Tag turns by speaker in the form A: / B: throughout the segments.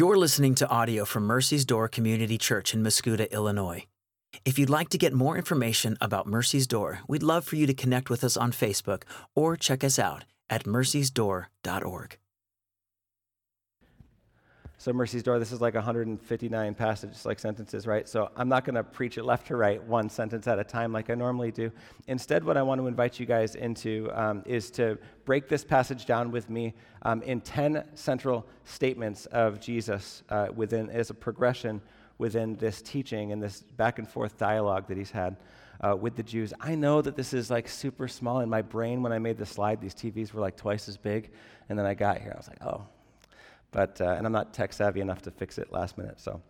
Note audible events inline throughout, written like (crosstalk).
A: You're listening to audio from Mercy's Door Community Church in Mascoutah, Illinois. If you'd like to get more information about Mercy's Door, we'd love for you to connect with us on Facebook or check us out at mercysdoor.org.
B: So Mercy's Door, this is like 159 passages, like sentences, right? So I'm not going to preach it left to right, one sentence at a time, like I normally do. Instead, what I want to invite you guys into um, is to break this passage down with me um, in 10 central statements of Jesus uh, within as a progression within this teaching and this back and forth dialogue that he's had. Uh, with the Jews. I know that this is like super small in my brain. When I made the slide, these TVs were like twice as big. And then I got here, I was like, oh, but, uh, and I'm not tech savvy enough to fix it last minute, so.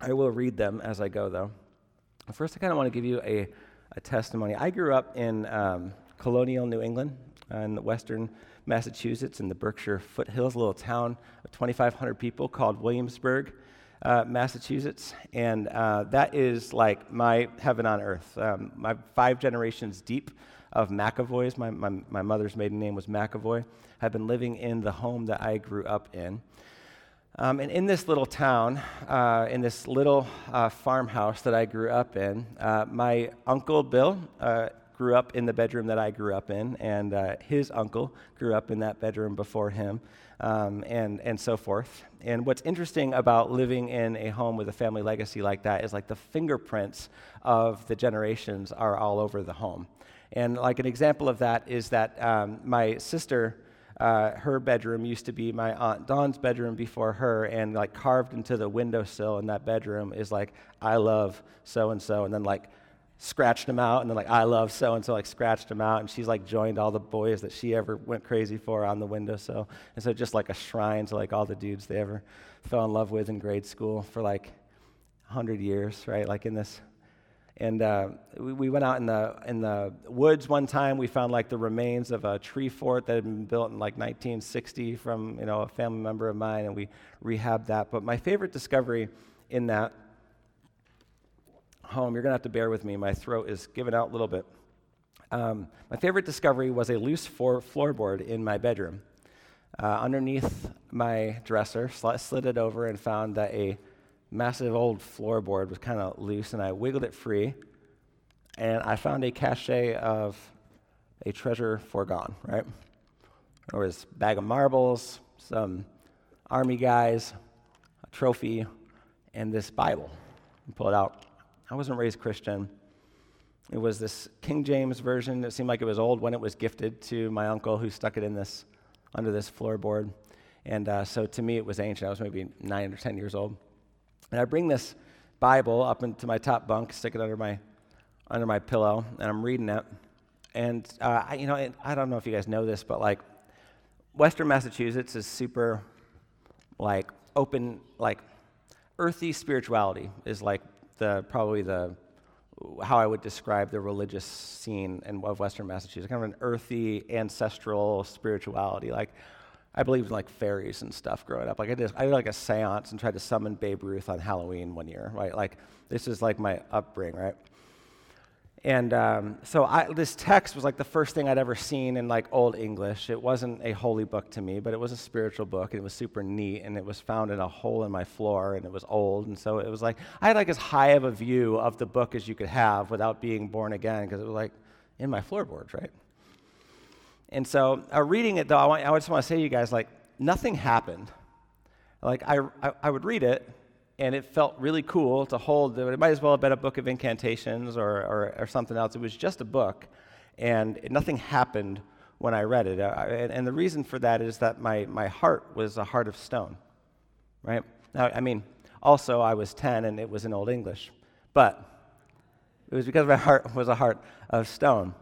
B: I will read them as I go, though. First, I kind of want to give you a, a testimony. I grew up in um, colonial New England in the western Massachusetts in the Berkshire foothills, a little town of 2,500 people called Williamsburg, uh, Massachusetts. And uh, that is like my heaven on earth. Um, my five generations deep of McAvoys. My, my, my mother's maiden name was McAvoy. I've been living in the home that I grew up in. Um, and in this little town, uh, in this little uh, farmhouse that I grew up in, uh, my uncle Bill uh, grew up in the bedroom that I grew up in, and uh, his uncle grew up in that bedroom before him, um, and, and so forth. And what's interesting about living in a home with a family legacy like that is like the fingerprints of the generations are all over the home. And like an example of that is that um, my sister, uh, her bedroom used to be my aunt Dawn's bedroom before her, and like carved into the windowsill in that bedroom is like I love so and so, and then like scratched them out, and then like I love so and so, like scratched them out, and she's like joined all the boys that she ever went crazy for on the windowsill, and so just like a shrine to like all the dudes they ever fell in love with in grade school for like hundred years, right? Like in this and uh, we, we, went out in the, in the woods one time. We found like the remains of a tree fort that had been built in like 1960 from you know, a family member of mine, and we rehabbed that. But my favorite discovery in that home, you're going to have to bear with me. My throat is giving out a little bit. Um, my favorite discovery was a loose floor, floorboard in my bedroom. Uh, underneath my dresser, sl- slid it over, and found that a massive old floorboard was kind of loose, and I wiggled it free, and I found a cache of a treasure foregone, right? There was a bag of marbles, some army guys, a trophy, and this Bible. I pull it out. I wasn't raised Christian. It was this King James version. It seemed like it was old when it was gifted to my uncle who stuck it in this under this floorboard. And uh, so to me, it was ancient. I was maybe nine or 10 years old. And I bring this Bible up into my top bunk, stick it under my, under my pillow, and I'm reading it. And, uh, I, you know, I don't know if you guys know this, but like, Western Massachusetts is super, like, open, like, earthy spirituality is like the, probably the, how I would describe the religious scene in, of Western Massachusetts, kind of an earthy, ancestral spirituality. Like, I believed in like fairies and stuff growing up. Like I did, I did like a seance and tried to summon Babe Ruth on Halloween one year, right? Like this is like my upbringing, right? And um, so I, this text was like the first thing I'd ever seen in like Old English. It wasn't a holy book to me, but it was a spiritual book. And it was super neat, and it was found in a hole in my floor, and it was old. And so it was like I had like as high of a view of the book as you could have without being born again, because it was like in my floorboards, right? And so, uh, reading it though, I, want, I just want to say to you guys, like, nothing happened. Like, I, I, I, would read it, and it felt really cool to hold. It might as well have been a book of incantations or, or, or something else. It was just a book, and nothing happened when I read it. I, and, and the reason for that is that my, my heart was a heart of stone, right? Now, I mean, also, I was 10 and it was in Old English, but it was because my heart was a heart of stone.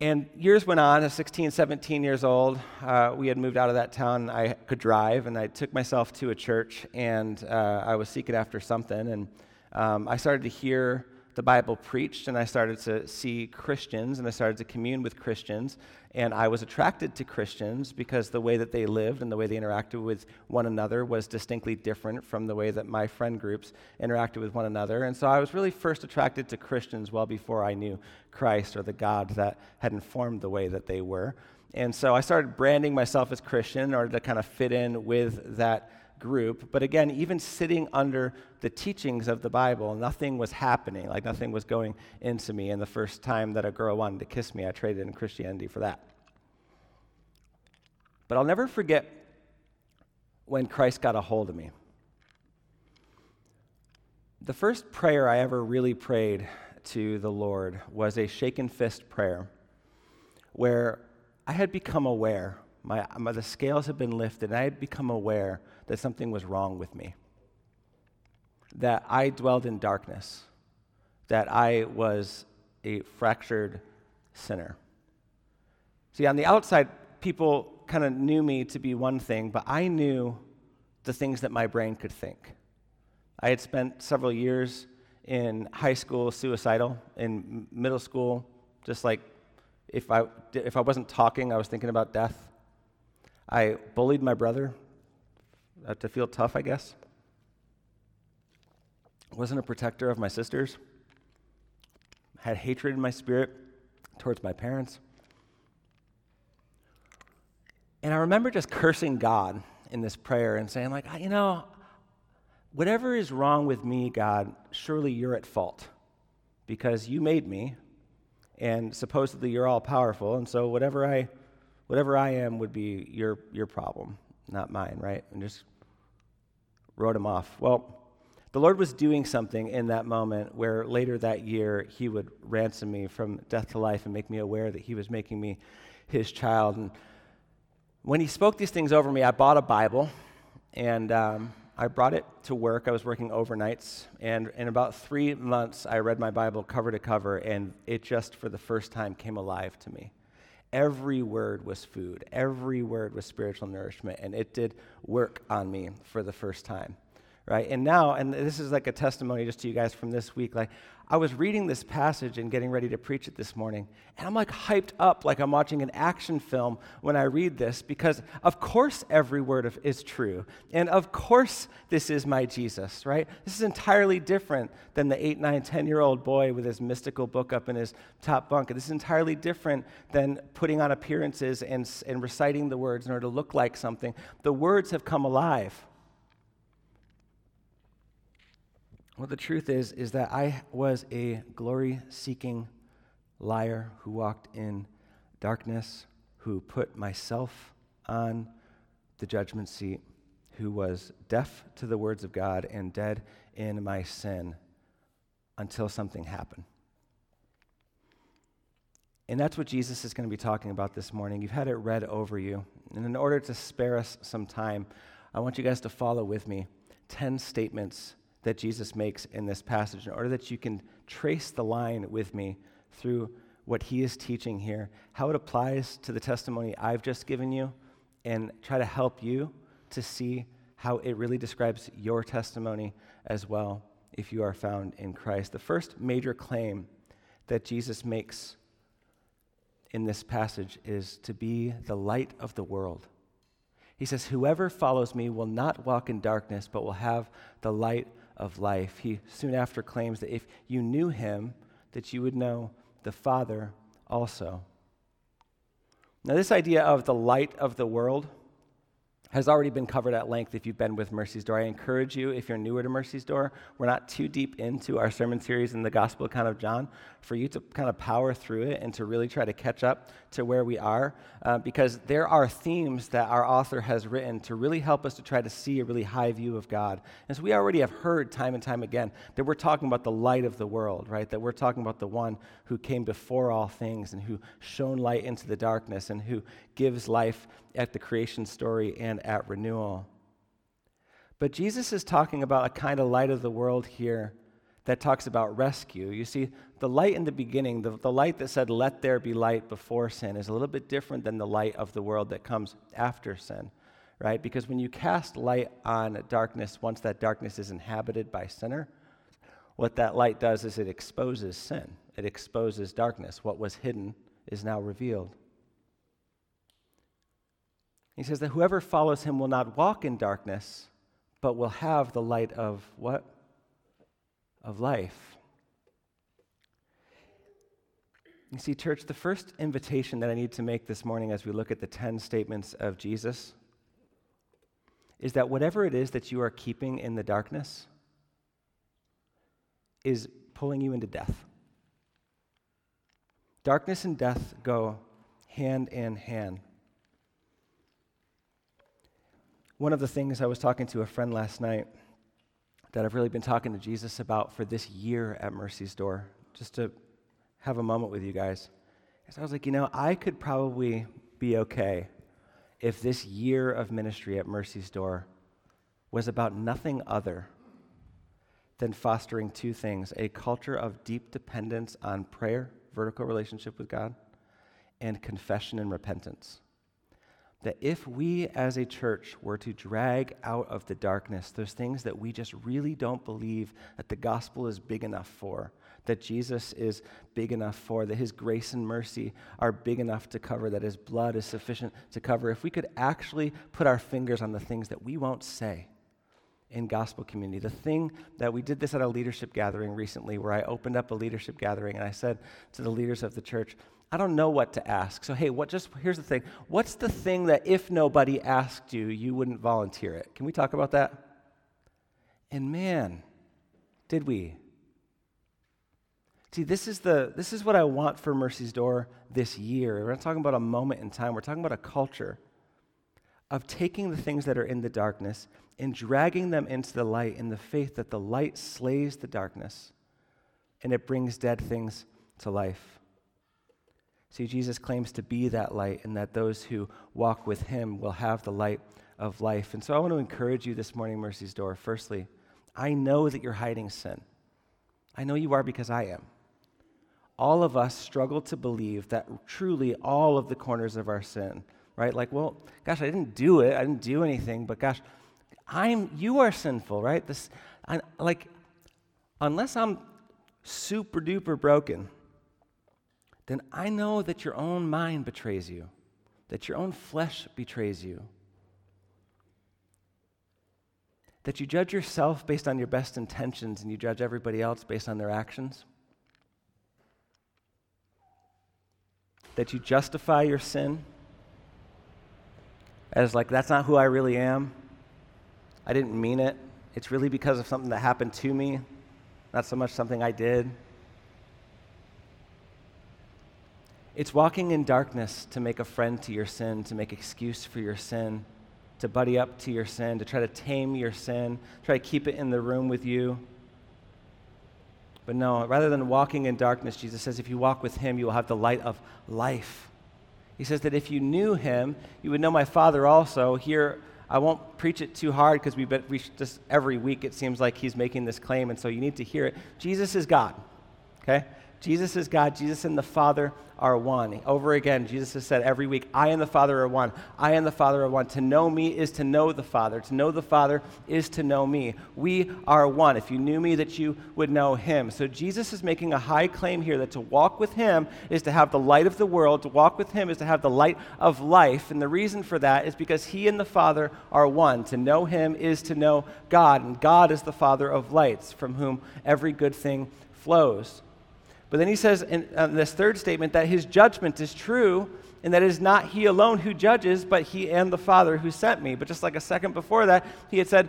B: And years went on, at 16, 17 years old, uh, we had moved out of that town. I could drive, and I took myself to a church, and uh, I was seeking after something. And um, I started to hear the Bible preached, and I started to see Christians, and I started to commune with Christians. And I was attracted to Christians because the way that they lived and the way they interacted with one another was distinctly different from the way that my friend groups interacted with one another. And so I was really first attracted to Christians well before I knew Christ or the God that had informed the way that they were. And so I started branding myself as Christian in order to kind of fit in with that group. But again, even sitting under the teachings of the Bible, nothing was happening. Like nothing was going into me. And the first time that a girl wanted to kiss me, I traded in Christianity for that. But I'll never forget when Christ got a hold of me. The first prayer I ever really prayed to the Lord was a shaken fist prayer where I had become aware, my, my, the scales had been lifted, and I had become aware that something was wrong with me. That I dwelled in darkness, that I was a fractured sinner. See, on the outside, people kind of knew me to be one thing, but I knew the things that my brain could think. I had spent several years in high school suicidal, in middle school, just like if I, if I wasn't talking, I was thinking about death. I bullied my brother uh, to feel tough, I guess. Wasn't a protector of my sisters. Had hatred in my spirit towards my parents. And I remember just cursing God in this prayer and saying, like, you know, whatever is wrong with me, God, surely you're at fault because you made me and supposedly you're all powerful and so whatever I whatever I am would be your your problem, not mine, right? And just wrote him off. Well, the Lord was doing something in that moment where later that year he would ransom me from death to life and make me aware that he was making me his child. And when he spoke these things over me, I bought a Bible and um, I brought it to work. I was working overnights, and in about three months, I read my Bible cover to cover, and it just for the first time came alive to me. Every word was food, every word was spiritual nourishment, and it did work on me for the first time right? And now, and this is like a testimony just to you guys from this week. Like, I was reading this passage and getting ready to preach it this morning, and I'm like hyped up like I'm watching an action film when I read this because, of course, every word of, is true. And of course, this is my Jesus, right? This is entirely different than the 8, 9, 10 year old boy with his mystical book up in his top bunk. This is entirely different than putting on appearances and, and reciting the words in order to look like something. The words have come alive. Well, the truth is, is that I was a glory seeking liar who walked in darkness, who put myself on the judgment seat, who was deaf to the words of God and dead in my sin until something happened. And that's what Jesus is going to be talking about this morning. You've had it read over you. And in order to spare us some time, I want you guys to follow with me 10 statements that Jesus makes in this passage in order that you can trace the line with me through what he is teaching here, how it applies to the testimony I've just given you, and try to help you to see how it really describes your testimony as well if you are found in Christ. The first major claim that Jesus makes in this passage is to be the light of the world. He says, Whoever follows me will not walk in darkness, but will have the light of life. He soon after claims that if you knew him, that you would know the Father also. Now, this idea of the light of the world has already been covered at length if you've been with Mercy's Door. I encourage you, if you're newer to Mercy's Door, we're not too deep into our sermon series in the Gospel account of John, for you to kind of power through it and to really try to catch up to where we are, uh, because there are themes that our author has written to really help us to try to see a really high view of God. And so we already have heard time and time again that we're talking about the light of the world, right? That we're talking about the one who came before all things and who shone light into the darkness and who gives life at the creation story and at renewal. But Jesus is talking about a kind of light of the world here that talks about rescue. You see, the light in the beginning, the, the light that said, Let there be light before sin, is a little bit different than the light of the world that comes after sin, right? Because when you cast light on darkness, once that darkness is inhabited by sinner, what that light does is it exposes sin, it exposes darkness. What was hidden is now revealed. He says that whoever follows him will not walk in darkness, but will have the light of what? Of life. You see, church, the first invitation that I need to make this morning as we look at the 10 statements of Jesus is that whatever it is that you are keeping in the darkness is pulling you into death. Darkness and death go hand in hand. One of the things I was talking to a friend last night that I've really been talking to Jesus about for this year at Mercy's Door, just to have a moment with you guys. Is I was like, you know, I could probably be okay if this year of ministry at Mercy's Door was about nothing other than fostering two things a culture of deep dependence on prayer, vertical relationship with God, and confession and repentance that if we as a church were to drag out of the darkness those things that we just really don't believe that the gospel is big enough for, that Jesus is big enough for, that his grace and mercy are big enough to cover, that his blood is sufficient to cover, if we could actually put our fingers on the things that we won't say in gospel community. The thing that we did this at a leadership gathering recently where I opened up a leadership gathering and I said to the leaders of the church, I don't know what to ask. So, hey, what just here's the thing. What's the thing that if nobody asked you, you wouldn't volunteer it? Can we talk about that? And man, did we. See, this is, the, this is what I want for Mercy's Door this year. We're not talking about a moment in time, we're talking about a culture of taking the things that are in the darkness and dragging them into the light in the faith that the light slays the darkness and it brings dead things to life. See, Jesus claims to be that light and that those who walk with him will have the light of life. And so I want to encourage you this morning, Mercy's Door. Firstly, I know that you're hiding sin. I know you are because I am. All of us struggle to believe that truly all of the corners of our sin, right? Like, well, gosh, I didn't do it. I didn't do anything, but gosh, I'm you are sinful, right? This I, like unless I'm super duper broken, then I know that your own mind betrays you, that your own flesh betrays you, that you judge yourself based on your best intentions and you judge everybody else based on their actions, that you justify your sin as like, that's not who I really am. I didn't mean it. It's really because of something that happened to me, not so much something I did. It's walking in darkness to make a friend to your sin, to make excuse for your sin, to buddy up to your sin, to try to tame your sin, try to keep it in the room with you. But no, rather than walking in darkness, Jesus says, if you walk with him, you will have the light of life. He says that if you knew him, you would know my Father also. Here, I won't preach it too hard because we've been, we just every week it seems like he's making this claim, and so you need to hear it. Jesus is God, okay? Jesus is God. Jesus and the Father are one. Over again, Jesus has said every week, I and the Father are one. I and the Father are one. To know me is to know the Father. To know the Father is to know me. We are one. If you knew me, that you would know him. So Jesus is making a high claim here that to walk with him is to have the light of the world. To walk with him is to have the light of life. And the reason for that is because he and the Father are one. To know him is to know God. And God is the Father of lights, from whom every good thing flows. But then he says in uh, this third statement that his judgment is true and that it is not he alone who judges, but he and the Father who sent me. But just like a second before that, he had said,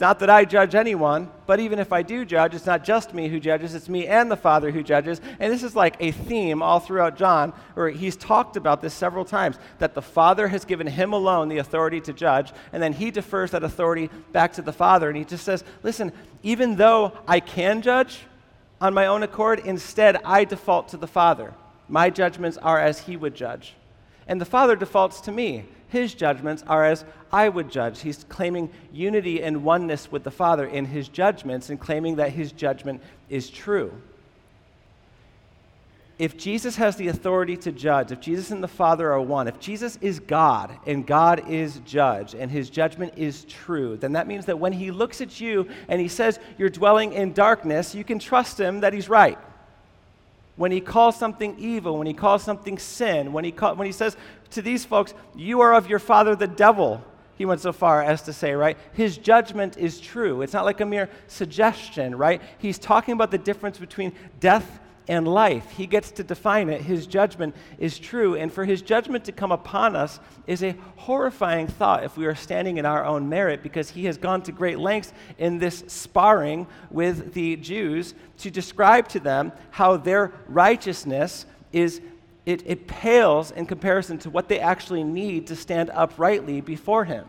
B: Not that I judge anyone, but even if I do judge, it's not just me who judges, it's me and the Father who judges. And this is like a theme all throughout John, where he's talked about this several times that the Father has given him alone the authority to judge, and then he defers that authority back to the Father. And he just says, Listen, even though I can judge, on my own accord. Instead, I default to the Father. My judgments are as He would judge. And the Father defaults to me. His judgments are as I would judge. He's claiming unity and oneness with the Father in his judgments and claiming that his judgment is true if Jesus has the authority to judge, if Jesus and the Father are one, if Jesus is God and God is judge and his judgment is true, then that means that when he looks at you and he says you're dwelling in darkness, you can trust him that he's right. When he calls something evil, when he calls something sin, when he, call, when he says to these folks, you are of your father the devil, he went so far as to say, right? His judgment is true. It's not like a mere suggestion, right? He's talking about the difference between death and life. He gets to define it. His judgment is true. And for his judgment to come upon us is a horrifying thought if we are standing in our own merit because he has gone to great lengths in this sparring with the Jews to describe to them how their righteousness is. It, it pales in comparison to what they actually need to stand uprightly before him.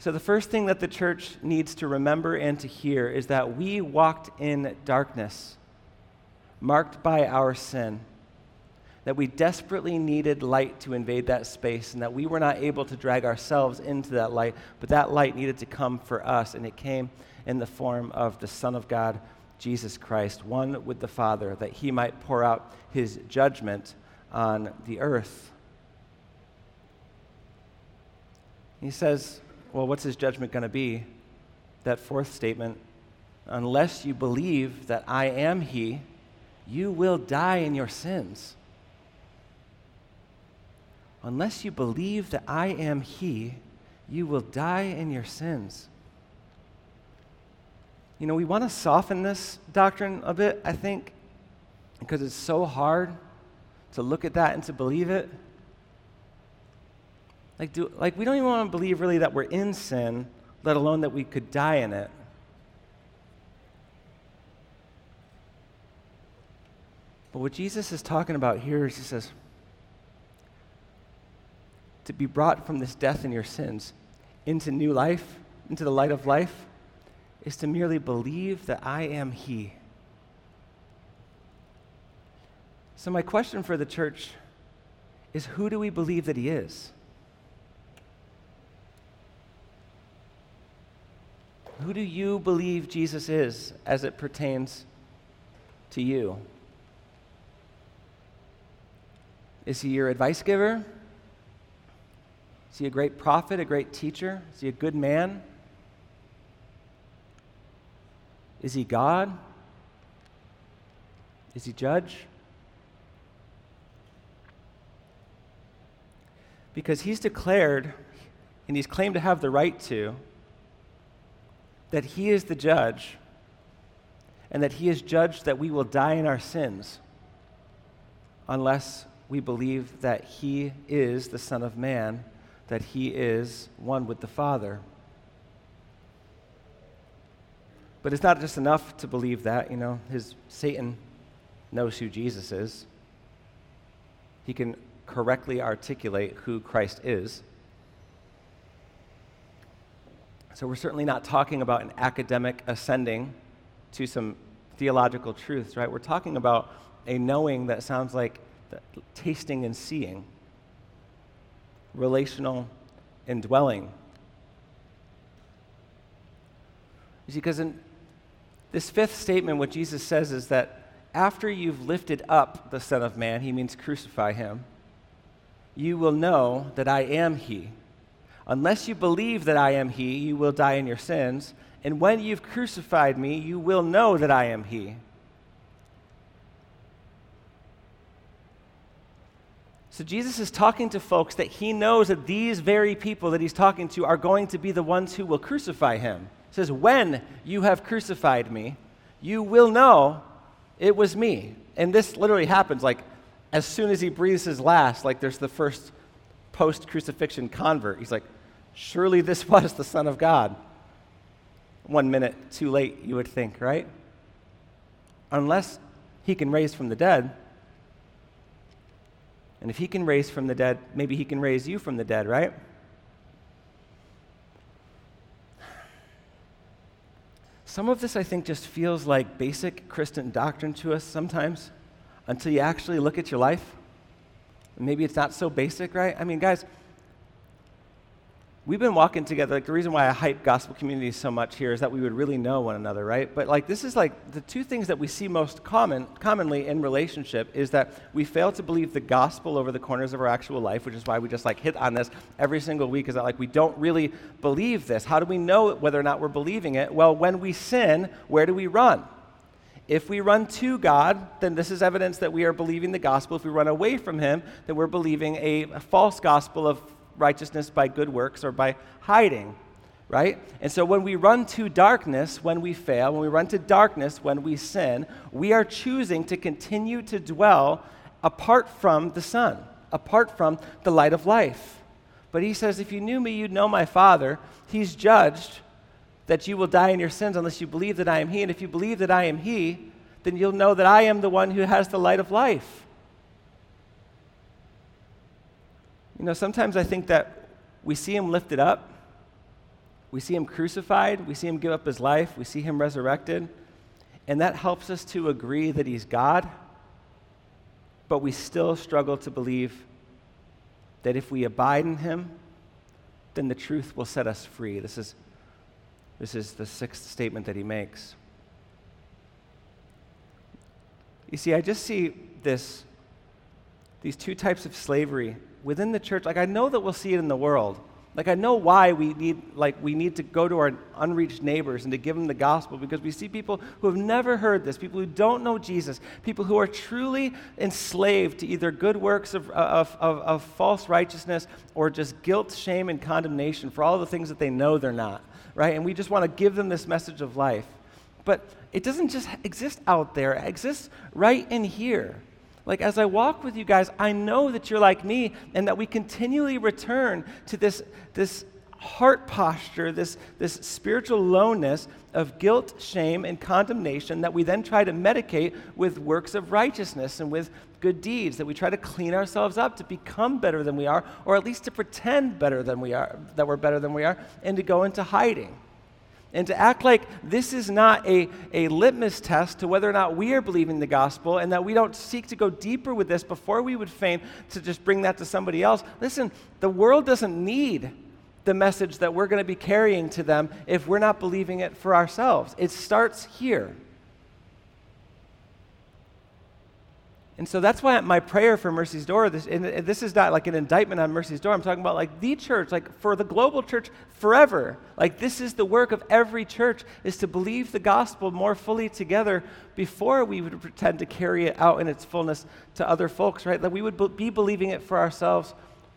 B: So, the first thing that the church needs to remember and to hear is that we walked in darkness, marked by our sin, that we desperately needed light to invade that space, and that we were not able to drag ourselves into that light, but that light needed to come for us, and it came in the form of the Son of God, Jesus Christ, one with the Father, that he might pour out his judgment on the earth. He says, well, what's his judgment going to be? That fourth statement unless you believe that I am he, you will die in your sins. Unless you believe that I am he, you will die in your sins. You know, we want to soften this doctrine a bit, I think, because it's so hard to look at that and to believe it. Like, do, like, we don't even want to believe really that we're in sin, let alone that we could die in it. But what Jesus is talking about here is he says, to be brought from this death in your sins into new life, into the light of life, is to merely believe that I am He. So, my question for the church is who do we believe that He is? Who do you believe Jesus is as it pertains to you? Is he your advice giver? Is he a great prophet, a great teacher? Is he a good man? Is he God? Is he judge? Because he's declared, and he's claimed to have the right to, that He is the judge and that He is judged that we will die in our sins unless we believe that He is the Son of Man, that He is one with the Father. But it's not just enough to believe that, you know, his Satan knows who Jesus is. He can correctly articulate who Christ is. So we're certainly not talking about an academic ascending to some theological truths, right? We're talking about a knowing that sounds like tasting and seeing, relational indwelling. You see, because in this fifth statement, what Jesus says is that after you've lifted up the Son of Man, he means crucify him, you will know that I am he. Unless you believe that I am He, you will die in your sins. And when you've crucified me, you will know that I am He. So Jesus is talking to folks that he knows that these very people that he's talking to are going to be the ones who will crucify him. He says, When you have crucified me, you will know it was me. And this literally happens like as soon as he breathes his last, like there's the first post crucifixion convert. He's like, Surely this (laughs) was the Son of God. One minute too late, you would think, right? Unless he can raise from the dead. And if he can raise from the dead, maybe he can raise you from the dead, right? Some of this, I think, just feels like basic Christian doctrine to us sometimes until you actually look at your life. Maybe it's not so basic, right? I mean, guys, we've been walking together. Like the reason why I hype gospel community so much here is that we would really know one another, right? But like this is like the two things that we see most common, commonly in relationship is that we fail to believe the gospel over the corners of our actual life, which is why we just like hit on this every single week. Is that like we don't really believe this? How do we know whether or not we're believing it? Well, when we sin, where do we run? If we run to God, then this is evidence that we are believing the gospel. If we run away from Him, then we're believing a, a false gospel of righteousness by good works or by hiding. right? And so when we run to darkness when we fail, when we run to darkness when we sin, we are choosing to continue to dwell apart from the sun, apart from the light of life. But he says, if you knew me, you'd know my Father. He's judged that you will die in your sins unless you believe that I am he. And if you believe that I am he, then you'll know that I am the one who has the light of life. You know, sometimes I think that we see him lifted up we see him crucified, we see him give up his life, we see him resurrected, and that helps us to agree that he's God, but we still struggle to believe that if we abide in him, then the truth will set us free. This is, this is the sixth statement that he makes. You see, I just see this, these two types of slavery within the church. Like, I know that we'll see it in the world. Like I know why we need like we need to go to our unreached neighbors and to give them the gospel because we see people who have never heard this, people who don't know Jesus, people who are truly enslaved to either good works of, of, of, of false righteousness or just guilt, shame, and condemnation for all the things that they know they're not, right? And we just want to give them this message of life. But it doesn't just exist out there, it exists right in here. Like, as I walk with you guys, I know that you're like me and that we continually return to this, this heart posture, this, this spiritual lowness of guilt, shame, and condemnation that we then try to medicate with works of righteousness and with good deeds, that we try to clean ourselves up to become better than we are, or at least to pretend better than we are, that we're better than we are, and to go into hiding and to act like this is not a, a litmus test to whether or not we are believing the gospel and that we don't seek to go deeper with this before we would feign to just bring that to somebody else. Listen, the world doesn't need the message that we're going to be carrying to them if we're not believing it for ourselves. It starts here. And so that's why my prayer for Mercy's Door, this, and this is not like an indictment on Mercy's Door. I'm talking about like the church, like for the global church forever. Like this is the work of every church, is to believe the gospel more fully together before we would pretend to carry it out in its fullness to other folks, right? That we would be believing it for ourselves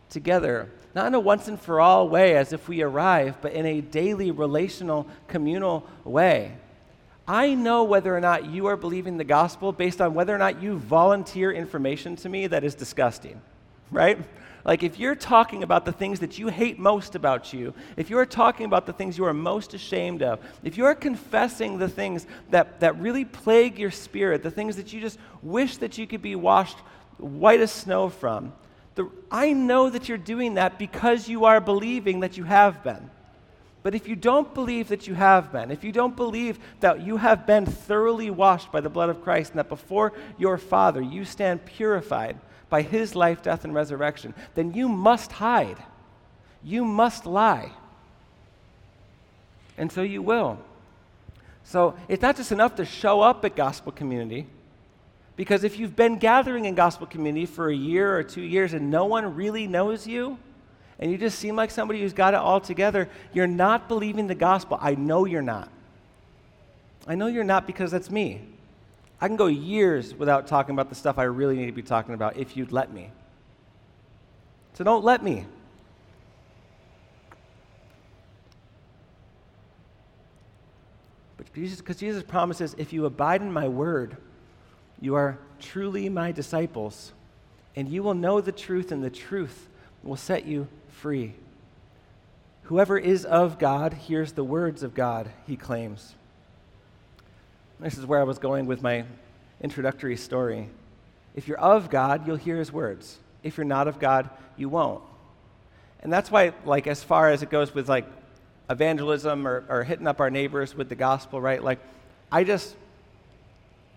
B: together. Not in a once and for all way as if we arrive, but in a daily relational, communal way. I know whether or not you are believing the gospel based on whether or not you volunteer information to me that is disgusting, right? Like, if you're talking about the things that you hate most about you, if you're talking about the things you are most ashamed of, if you're confessing the things that, that really plague your spirit, the things that you just wish that you could be washed white as snow from, the, I know that you're doing that because you are believing that you have been. But if you don't believe that you have been, if you don't believe that you have been thoroughly washed by the blood of Christ and that before your Father you stand purified by his life, death, and resurrection, then you must hide. You must lie. And so you will. So it's not just enough to show up at gospel community, because if you've been gathering in gospel community for a year or two years and no one really knows you, and you just seem like somebody who's got it all together, you're not believing the gospel. I know you're not. I know you're not because that's me. I can go years without talking about the stuff I really need to be talking about if you'd let me. So don't let me. But Jesus, because Jesus promises, if you abide in my word, you are truly my disciples, and you will know the truth, and the truth will set you free. Whoever is of God hears the words of God, he claims. This is where I was going with my introductory story. If you're of God, you'll hear his words. If you're not of God, you won't. And that's why, like, as far as it goes with like evangelism or, or hitting up our neighbors with the gospel, right? Like, I just,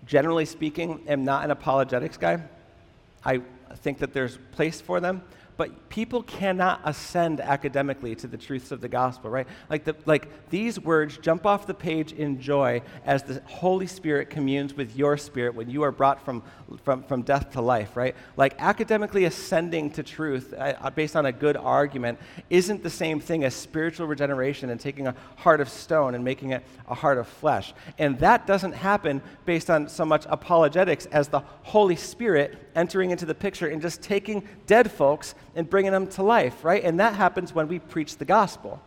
B: generally speaking, am not an apologetics guy. I think that there's place for them, but people cannot ascend academically to the truths of the gospel, right? Like, the, like these words jump off the page in joy as the Holy Spirit communes with your spirit when you are brought from, from, from death to life, right? Like academically ascending to truth uh, uh, based on a good argument isn't the same thing as spiritual regeneration and taking a heart of stone and making it a heart of flesh. And that doesn't happen based on so much apologetics as the Holy Spirit entering into the picture and just taking dead folks and bringing them to life, right? And that happens when we preach the gospel.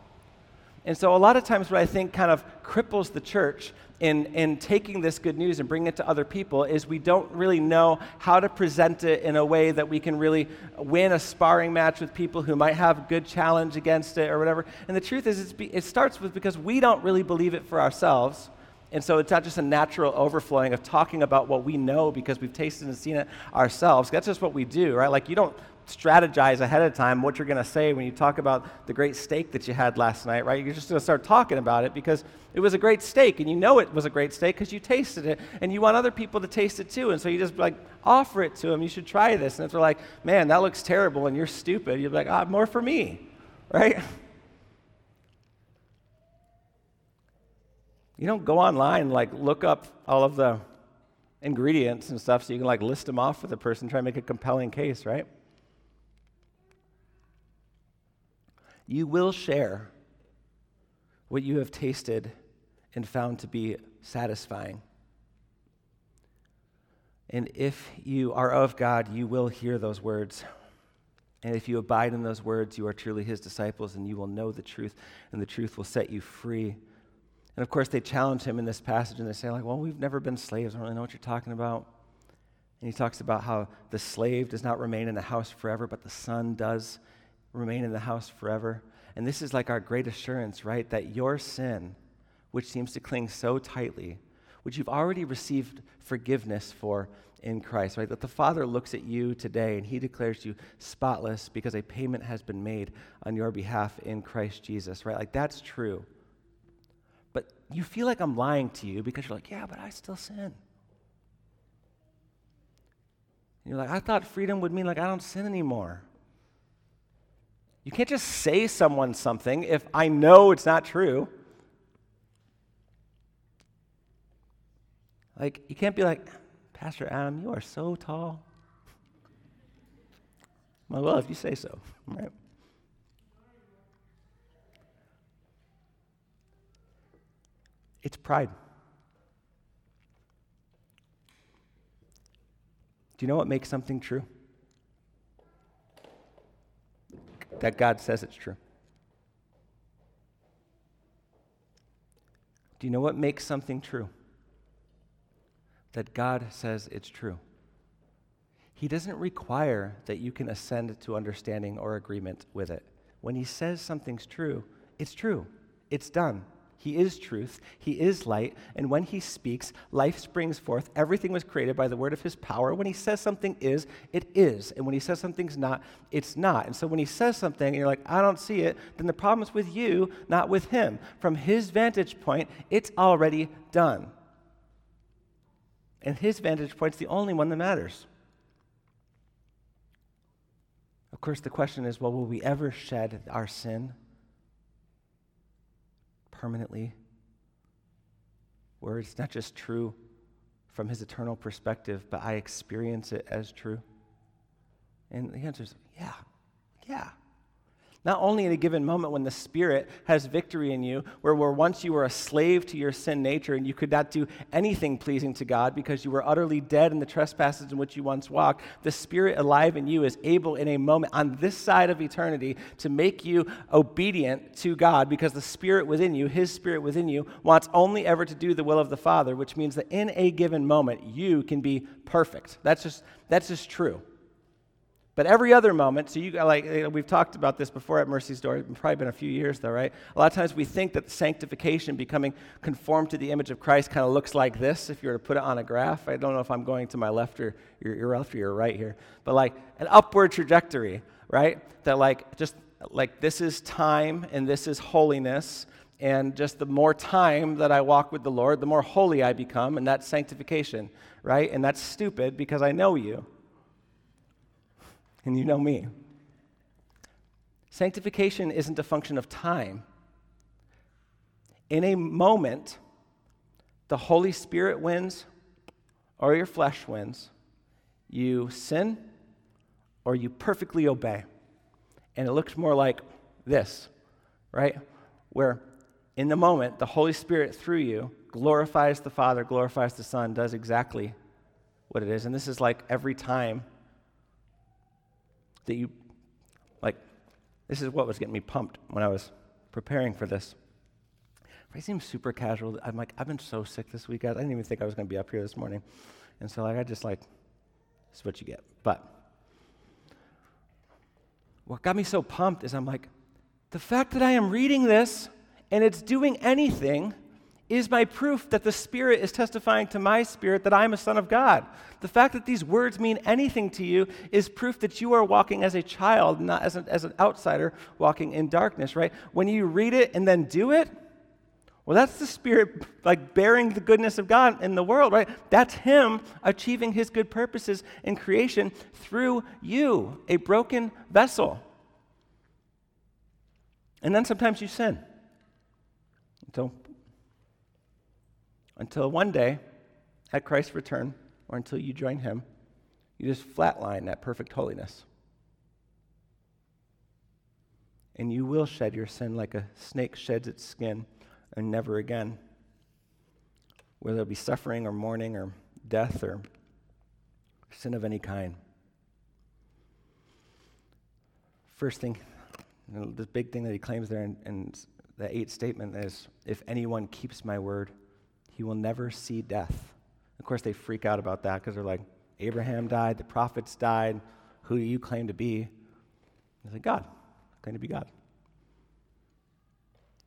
B: And so, a lot of times, what I think kind of cripples the church in, in taking this good news and bringing it to other people is we don't really know how to present it in a way that we can really win a sparring match with people who might have a good challenge against it or whatever. And the truth is, be, it starts with because we don't really believe it for ourselves. And so it's not just a natural overflowing of talking about what we know because we've tasted and seen it ourselves. That's just what we do, right? Like you don't strategize ahead of time what you're going to say when you talk about the great steak that you had last night, right? You're just going to start talking about it because it was a great steak and you know it was a great steak because you tasted it and you want other people to taste it too. And so you just like offer it to them. You should try this. And if they're like, man, that looks terrible and you're stupid, you're like, ah, more for me, (laughs) right? You don't go online and like look up all of the ingredients and stuff so you can like list them off for the person, try to make a compelling case, right? You will share what you have tasted and found to be satisfying. And if you are of God, you will hear those words. And if you abide in those words, you are truly his disciples, and you will know the truth, and the truth will set you free. And of course, they challenge him in this passage, and they say, like, well, we've never been slaves. I don't really know what you're talking about. And he talks about how the slave does not remain in the house forever, but the son does remain in the house forever. And this is like our great assurance, right? That your sin, which seems to cling so tightly, which you've already received forgiveness for in Christ, right? That the Father looks at you today and he declares you spotless because a payment has been made on your behalf in Christ Jesus, right? Like that's true. But you feel like I'm lying to you because you're like, yeah, but I still sin. And you're like, I thought freedom would mean like I don't sin anymore. You can't just say someone something if I know it's not true. Like, you can't be like, Pastor Adam, you are so tall. Well, if you say so, right? It's pride. Do you know what makes something true? That God says it's true. Do you know what makes something true? That God says it's true. He doesn't require that you can ascend to understanding or agreement with it. When He says something's true, it's true, it's done. He is truth. He is light. And when he speaks, life springs forth. Everything was created by the word of his power. When he says something is, it is. And when he says something's not, it's not. And so when he says something and you're like, I don't see it, then the problem is with you, not with him. From his vantage point, it's already done. And his vantage point's the only one that matters. Of course, the question is well, will we ever shed our sin? Permanently, where it's not just true from his eternal perspective, but I experience it as true? And the answer is yeah, yeah. Not only at a given moment when the Spirit has victory in you, where, where once you were a slave to your sin nature and you could not do anything pleasing to God because you were utterly dead in the trespasses in which you once walked, the Spirit alive in you is able in a moment on this side of eternity to make you obedient to God because the Spirit within you, His Spirit within you, wants only ever to do the will of the Father, which means that in a given moment you can be perfect. That's just, that's just true. But every other moment, so you like eh, we've talked about this before at Mercy's Door. It's probably been a few years though, right? A lot of times we think that sanctification, becoming conformed to the image of Christ, kind of looks like this. If you were to put it on a graph, I don't know if I'm going to my left or your, your left or your right here, but like an upward trajectory, right? That like just like this is time and this is holiness, and just the more time that I walk with the Lord, the more holy I become, and that's sanctification, right? And that's stupid because I know you and you know me. Sanctification isn't a function of time. In a moment, the Holy Spirit wins or your flesh wins. You sin or you perfectly obey. And it looks more like this, right? Where in the moment, the Holy Spirit through you glorifies the Father, glorifies the Son, does exactly what it is. And this is like every time that you, like, this is what was getting me pumped when I was preparing for this. I seem super casual, I'm like, I've been so sick this week. I didn't even think I was going to be up here this morning. And so like, I just like, this is what you get. But what got me so pumped is I'm like, the fact that I am reading this and it's doing anything is my proof that the Spirit is testifying to my spirit that I'm a son of God. The fact that these words mean anything to you is proof that you are walking as a child, not as, a, as an outsider walking in darkness, right? When you read it and then do it, well, that's the Spirit like bearing the goodness of God in the world, right? That's Him achieving His good purposes in creation through you, a broken vessel. And then sometimes you sin. Until, until one day, at Christ's return, or until you join Him, you just flatline that perfect holiness. And you will shed your sin like a snake sheds its skin, and never again. Whether it be suffering or mourning or death or sin of any kind. First thing the this big thing that he claims there in, in the eighth statement is if anyone keeps my word, he will never see death. Of course, they freak out about that because they're like, Abraham died, the prophets died. Who do you claim to be? He's like, God. I claim to be God.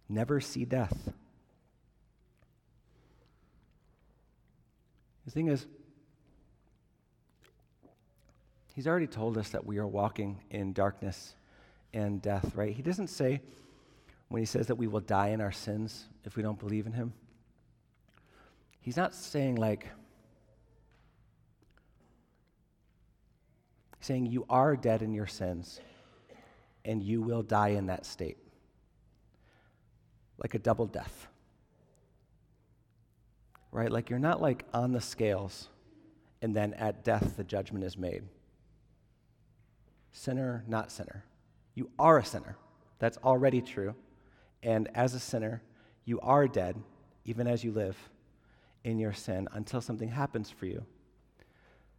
B: Never see death. The thing is, he's already told us that we are walking in darkness and death, right? He doesn't say, when he says that we will die in our sins if we don't believe in him, he's not saying, like, saying you are dead in your sins and you will die in that state. Like a double death. Right? Like you're not like on the scales and then at death the judgment is made. Sinner, not sinner. You are a sinner. That's already true. And as a sinner, you are dead, even as you live in your sin, until something happens for you.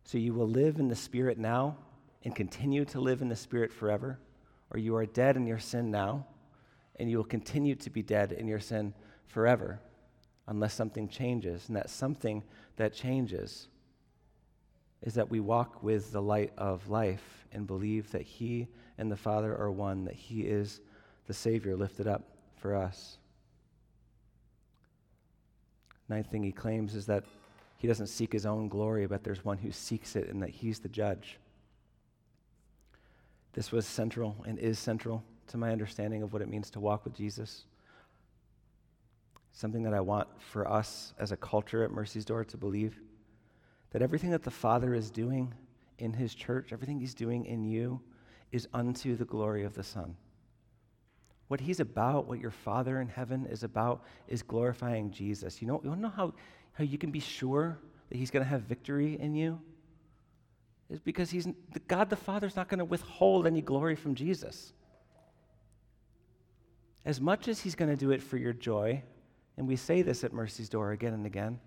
B: So you will live in the Spirit now and continue to live in the Spirit forever, or you are dead in your sin now, and you will continue to be dead in your sin forever, unless something changes. And that something that changes is that we walk with the light of life and believe that He and the Father are one, that He is the Savior lifted up for us. Ninth thing he claims is that he doesn't seek his own glory, but there's one who seeks it and that he's the judge. This was central and is central to my understanding of what it means to walk with Jesus. Something that I want for us as a culture at Mercy's Door to believe that everything that the Father is doing in his church, everything he's doing in you, is unto the glory of the Son. What he's about, what your Father in heaven is about, is glorifying Jesus. You know, you want to know how, how you can be sure that he's going to have victory in you? Is because he's God the Father's not going to withhold any glory from Jesus. As much as he's going to do it for your joy, and we say this at Mercy's Door again and again,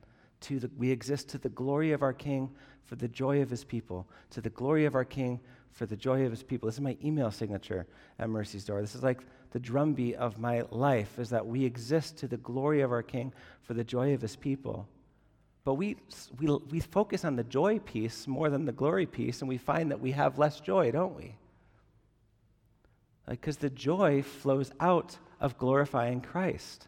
B: to the, we exist to the glory of our King for the joy of his people, to the glory of our King for the joy of his people. This is my email signature at Mercy's Door. This is like the drumbeat of my life is that we exist to the glory of our King for the joy of his people. But we, we, we focus on the joy piece more than the glory piece, and we find that we have less joy, don't we? Because like, the joy flows out of glorifying Christ.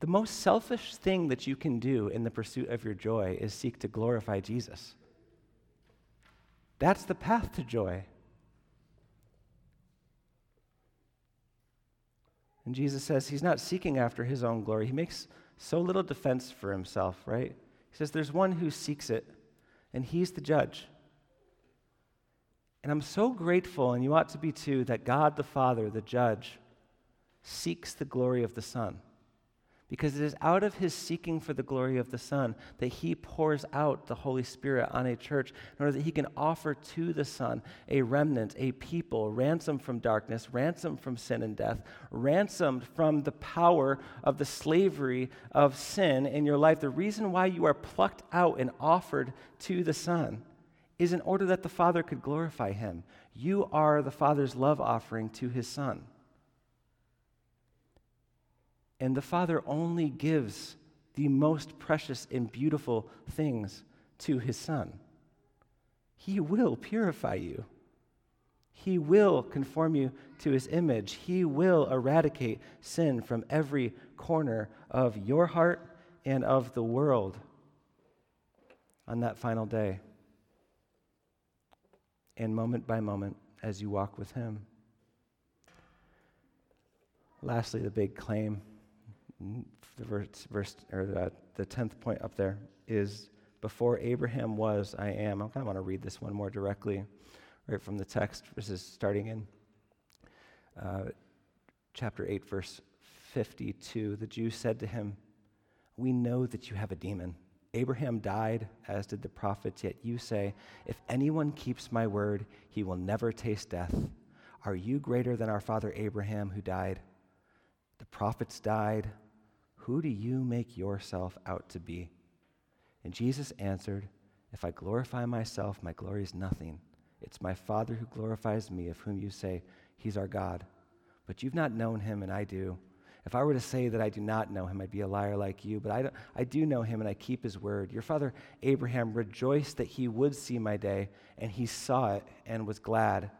B: The most selfish thing that you can do in the pursuit of your joy is seek to glorify Jesus. That's the path to joy. And Jesus says he's not seeking after his own glory. He makes so little defense for himself, right? He says there's one who seeks it, and he's the judge. And I'm so grateful, and you ought to be too, that God the Father, the judge, seeks the glory of the Son because it is out of his seeking for the glory of the Son that he pours out the Holy Spirit on a church in order that he can offer to the Son a remnant, a people, ransomed from darkness, ransomed from sin and death, ransomed from the power of the slavery of sin in your life. The reason why you are plucked out and offered to the Son is in order that the Father could glorify him. You are the Father's love offering to his Son. And the Father only gives the most precious and beautiful things to his Son. He will purify you. He will conform you to his image. He will eradicate sin from every corner of your heart and of the world on that final day. And moment by moment as you walk with him. Lastly, the big claim, the verse, verse or the, the tenth point up there is before Abraham was, I am. I kind of want to read this one more directly, right from the text. This is starting in uh, chapter 8, verse 52. The Jews said to him, We know that you have a demon. Abraham died, as did the prophets, yet you say, If anyone keeps my word, he will never taste death. Are you greater than our father Abraham, who died? The prophets died. Who do you make yourself out to be? And Jesus answered, If I glorify myself, my glory is nothing. It's my Father who glorifies me, of whom you say, He's our God. But you've not known him, and I do. If I were to say that I do not know him, I'd be a liar like you. But I, I do know him, and I keep his word. Your father Abraham rejoiced that he would see my day, and he saw it and was glad.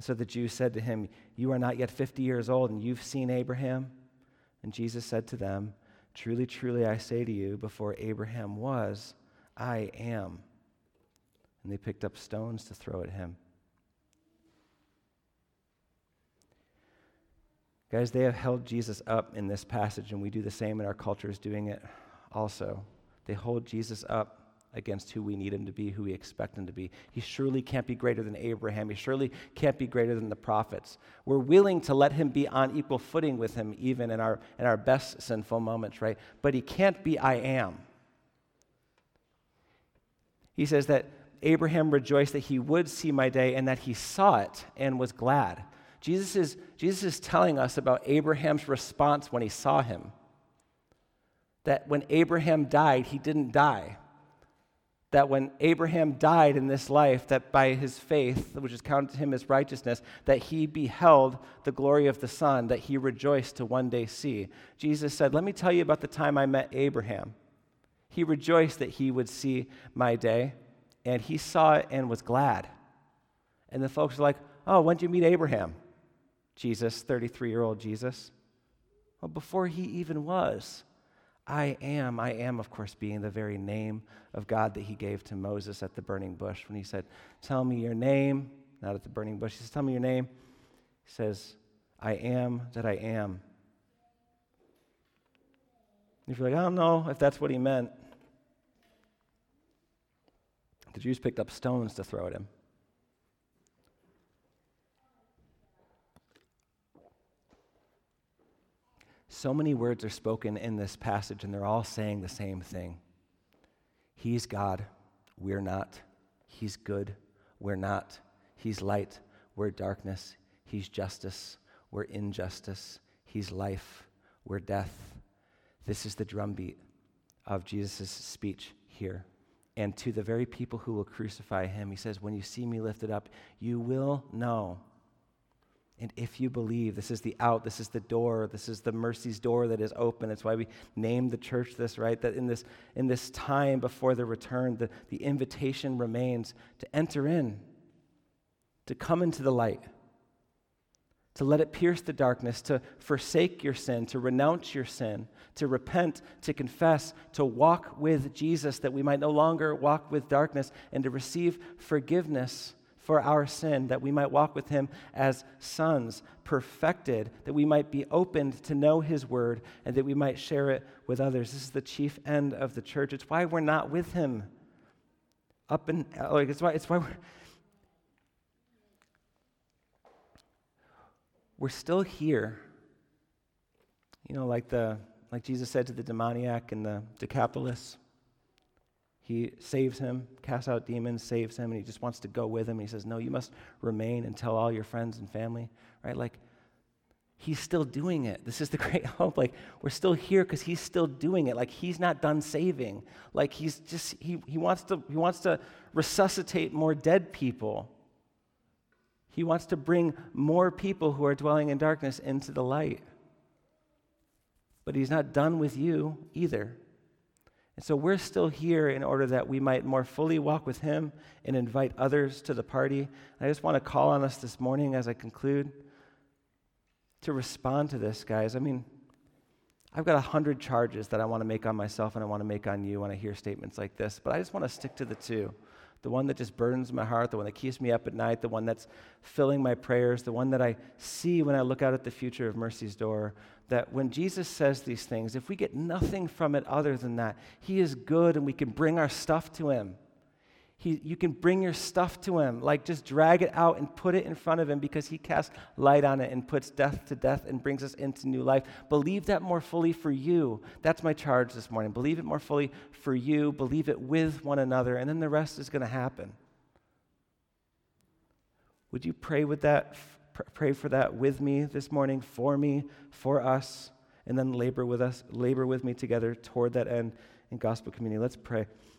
B: so the Jews said to him, You are not yet 50 years old, and you've seen Abraham? And Jesus said to them, Truly, truly, I say to you, before Abraham was, I am. And they picked up stones to throw at him. Guys, they have held Jesus up in this passage, and we do the same in our cultures, doing it also. They hold Jesus up against who we need him to be, who we expect him to be. He surely can't be greater than Abraham. He surely can't be greater than the prophets. We're willing to let him be on equal footing with him, even in our, in our best sinful moments, right? But he can't be I am. He says that Abraham rejoiced that he would see my day and that he saw it and was glad. Jesus is, Jesus is telling us about Abraham's response when he saw him. That when Abraham died, he didn't die that when Abraham died in this life, that by his faith, which is counted to him as righteousness, that he beheld the glory of the Son, that he rejoiced to one day see. Jesus said, Let me tell you about the time I met Abraham. He rejoiced that he would see my day, and he saw it and was glad. And the folks are like, Oh, when did you meet Abraham? Jesus, 33 year old Jesus. Well, before he even was. I am, I am, of course, being the very name of God that he gave to Moses at the burning bush when he said, Tell me your name, not at the burning bush. He says, Tell me your name. He says, I am that I am. If you're like, I don't know if that's what he meant, the Jews picked up stones to throw at him. So many words are spoken in this passage, and they're all saying the same thing He's God, we're not. He's good, we're not. He's light, we're darkness. He's justice, we're injustice. He's life, we're death. This is the drumbeat of Jesus' speech here. And to the very people who will crucify him, he says, When you see me lifted up, you will know and if you believe, this is the out, this is the door, this is the mercy's door that is open. That's why we named the church this, right? That in this, in this time before the return, the, the invitation remains to enter in, to come into the light, to let it pierce the darkness, to forsake your sin, to renounce your sin, to repent, to confess, to walk with Jesus, that we might no longer walk with darkness, and to receive forgiveness for our sin, that we might walk with him as sons, perfected, that we might be opened to know his word, and that we might share it with others. This is the chief end of the church. It's why we're not with him. Up and like it's why it's why we're we're still here. You know, like the like Jesus said to the demoniac and the Decapolis. He saves him, casts out demons, saves him, and he just wants to go with him. He says, No, you must remain and tell all your friends and family, right? Like, he's still doing it. This is the (laughs) great hope. Like, we're still here because he's still doing it. Like, he's not done saving. Like, he's just, he, he, wants to, he wants to resuscitate more dead people. He wants to bring more people who are dwelling in darkness into the light. But He's not done with you either. And so we're still here in order that we might more fully walk with Him and invite others to the party. I just want to call on us this morning as I conclude to respond to this, guys. I mean, I've got a hundred charges that I want to make on myself and I want to make on you when I hear statements like this, but I just want to stick to the two. The one that just burdens my heart, the one that keeps me up at night, the one that's filling my prayers, the one that I see when I look out at the future of Mercy's Door. That when Jesus says these things, if we get nothing from it other than that, He is good and we can bring our stuff to Him. He, you can bring your stuff to him, like just drag it out and put it in front of him because he casts light on it and puts death to death and brings us into new life. Believe that more fully for you. That's my charge this morning. Believe it more fully for you, believe it with one another, and then the rest is going to happen. Would you pray with that? Pray for that with me this morning, for me, for us, and then labor with us, labor with me together toward that end in gospel community. Let's pray.